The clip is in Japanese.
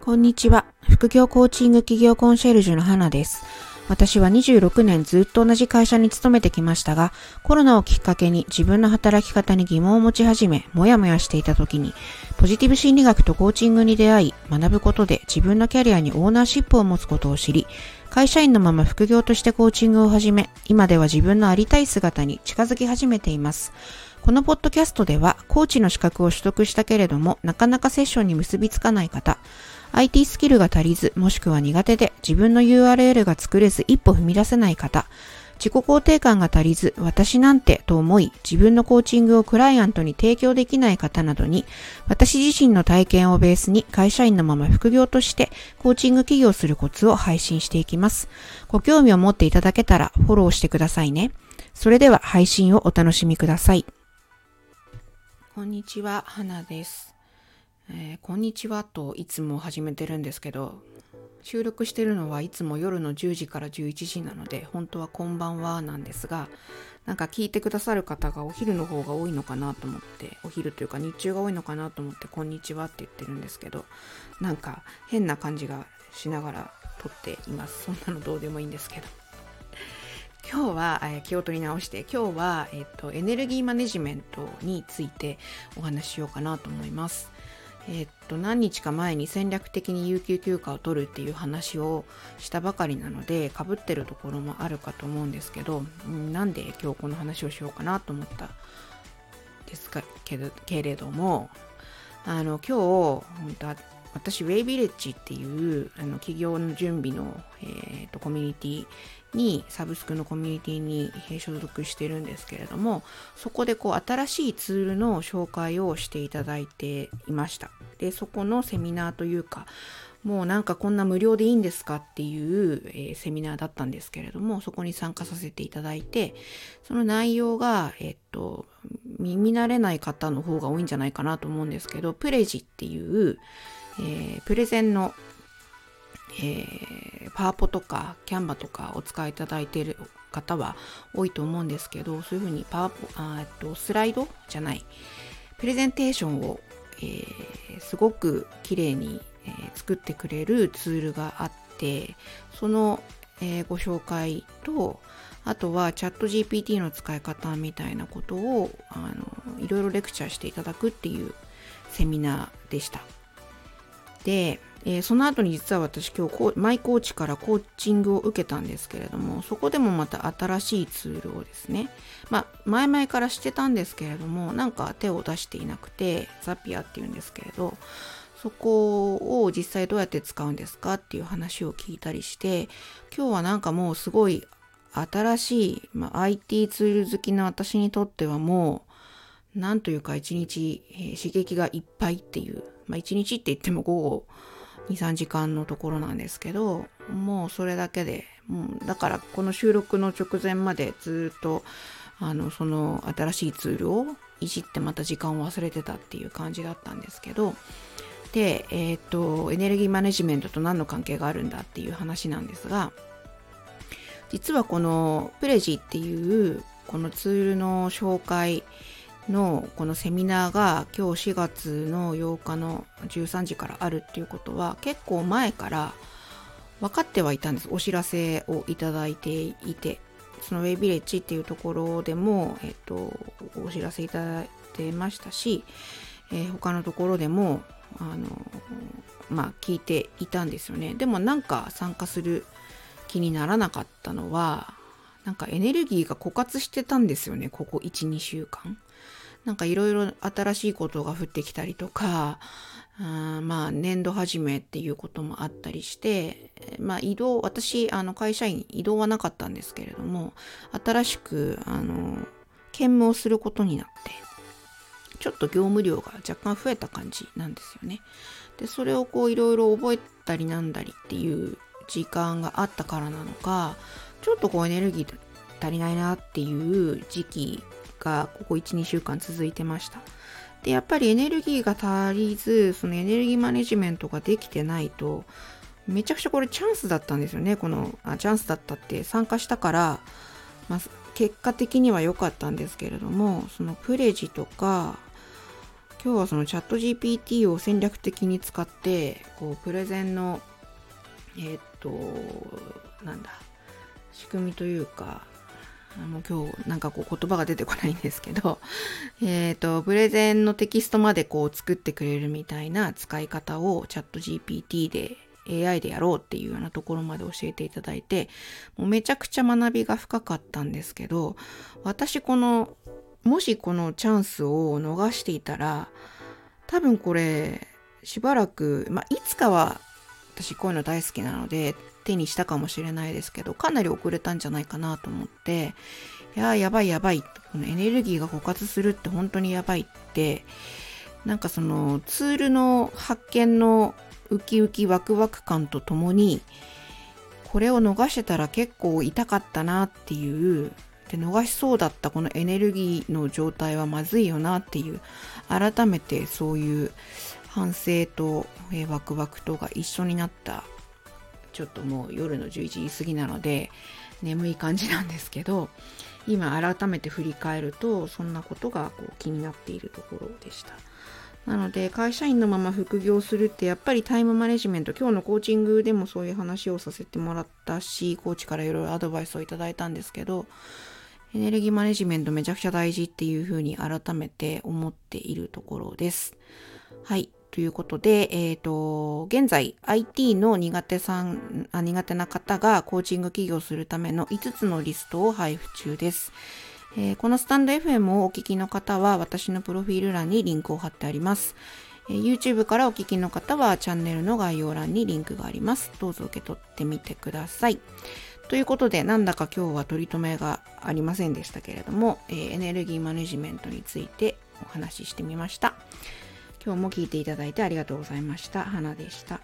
こんにちは。副業コーチング企業コンシェルジュの花です。私は26年ずっと同じ会社に勤めてきましたが、コロナをきっかけに自分の働き方に疑問を持ち始め、もやもやしていた時に、ポジティブ心理学とコーチングに出会い、学ぶことで自分のキャリアにオーナーシップを持つことを知り、会社員のまま副業としてコーチングを始め、今では自分のありたい姿に近づき始めています。このポッドキャストでは、コーチの資格を取得したけれども、なかなかセッションに結びつかない方、IT スキルが足りず、もしくは苦手で自分の URL が作れず一歩踏み出せない方、自己肯定感が足りず、私なんてと思い、自分のコーチングをクライアントに提供できない方などに、私自身の体験をベースに会社員のまま副業としてコーチング起業するコツを配信していきます。ご興味を持っていただけたらフォローしてくださいね。それでは配信をお楽しみください。こんにちは、花です。えー、こんにちはといつも始めてるんですけど収録してるのはいつも夜の10時から11時なので本当はこんばんはなんですがなんか聞いてくださる方がお昼の方が多いのかなと思ってお昼というか日中が多いのかなと思ってこんにちはって言ってるんですけどなんか変な感じがしながら撮っていますそんなのどうでもいいんですけど今日は、えー、気を取り直して今日は、えーとエネルギーマネジメントについてお話ししようかなと思います。えっと、何日か前に戦略的に有給休暇を取るっていう話をしたばかりなので、かぶってるところもあるかと思うんですけど、なんで今日この話をしようかなと思ったですかけどけれども、あの、今日、本当私、ウェイビレッジっていうあの企業の準備の、えーと、コミュニティに、サブスクのコミュニティに所属してるんですけれども、そこでこう新しいツールの紹介をしていただいていました。で、そこのセミナーというか、もうなんかこんな無料でいいんですかっていう、えー、セミナーだったんですけれども、そこに参加させていただいて、その内容が、えっと、耳慣れない方の方が多いんじゃないかなと思うんですけど、プレジっていう、えー、プレゼンの、えー、パワポとかキャンバとかお使いいただいている方は多いと思うんですけどそういうふうにパワポあとスライドじゃないプレゼンテーションを、えー、すごく綺麗に、え、作ってくれるツールがあってその、え、ご紹介とあとはチャット GPT の使い方みたいなことをあのいろいろレクチャーしていただくっていうセミナーでした。で、えー、その後に実は私今日マイコーチからコーチングを受けたんですけれどもそこでもまた新しいツールをですねまあ前々からしてたんですけれどもなんか手を出していなくてザピアっていうんですけれどそこを実際どうやって使うんですかっていう話を聞いたりして今日はなんかもうすごい新しい、まあ、IT ツール好きな私にとってはもうなんというか一日、えー、刺激がいっぱいっていうまあ1日って言っても午後2、3時間のところなんですけど、もうそれだけで、もうだからこの収録の直前までずっと、あの、その新しいツールをいじってまた時間を忘れてたっていう感じだったんですけど、で、えっ、ー、と、エネルギーマネジメントと何の関係があるんだっていう話なんですが、実はこのプレジっていうこのツールの紹介のこのセミナーが今日4月の8日の13時からあるっていうことは結構前から分かってはいたんです。お知らせをいただいていてそのウェイビレッジっていうところでも、えっと、お知らせいただいてましたし、えー、他のところでもあのまあ聞いていたんですよね。でもなんか参加する気にならなかったのはなんかエネルギーが枯渇してたんですよね。ここ12週間。なんかいろいろ新しいことが降ってきたりとか、あまあ年度始めっていうこともあったりして、まあ移動、私、あの会社員移動はなかったんですけれども、新しく、あの、兼務をすることになって、ちょっと業務量が若干増えた感じなんですよね。で、それをこういろいろ覚えたりなんだりっていう時間があったからなのか、ちょっとこうエネルギー足りないなっていう時期がここ1、2週間続いてました。で、やっぱりエネルギーが足りず、そのエネルギーマネジメントができてないと、めちゃくちゃこれチャンスだったんですよね。この、あチャンスだったって参加したから、まあ、結果的には良かったんですけれどもそのプレジとか今日はそのチャット GPT を戦略的に使ってこうプレゼンのえー、っとなんだ仕組みというかあの今日なんかこう言葉が出てこないんですけど、えっ、と、プレゼンのテキストまでこう作ってくれるみたいな使い方をチャット GPT で AI でやろうっていうようなところまで教えていただいて、もうめちゃくちゃ学びが深かったんですけど、私この、もしこのチャンスを逃していたら、多分これ、しばらく、まあ、いつかは私こういうの大好きなので手にしたかもしれないですけど、かなり遅れたんじゃないかなと思って、いややばいやばい。このエネルギーが枯渇するって本当にやばいって、なんかそのツールの発見のウキウキワクワク感とともにこれを逃してたら結構痛かったなっていうで逃しそうだったこのエネルギーの状態はまずいよなっていう改めてそういう反省と、えー、ワクワクとが一緒になったちょっともう夜の11時過ぎなので眠い感じなんですけど今改めて振り返るとそんなことがこう気になっているところでした。なので会社員のまま副業するってやっぱりタイムマネジメント今日のコーチングでもそういう話をさせてもらったしコーチからいろいろアドバイスをいただいたんですけどエネルギーマネジメントめちゃくちゃ大事っていうふうに改めて思っているところです。はい。ということで、えっ、ー、と、現在 IT の苦手さんあ、苦手な方がコーチング起業するための5つのリストを配布中です。えー、このスタンド FM をお聞きの方は私のプロフィール欄にリンクを貼ってあります。えー、YouTube からお聞きの方はチャンネルの概要欄にリンクがあります。どうぞ受け取ってみてください。ということで、なんだか今日は取り留めがありませんでしたけれども、えー、エネルギーマネジメントについてお話ししてみました。今日も聞いていただいてありがとうございました。花でした。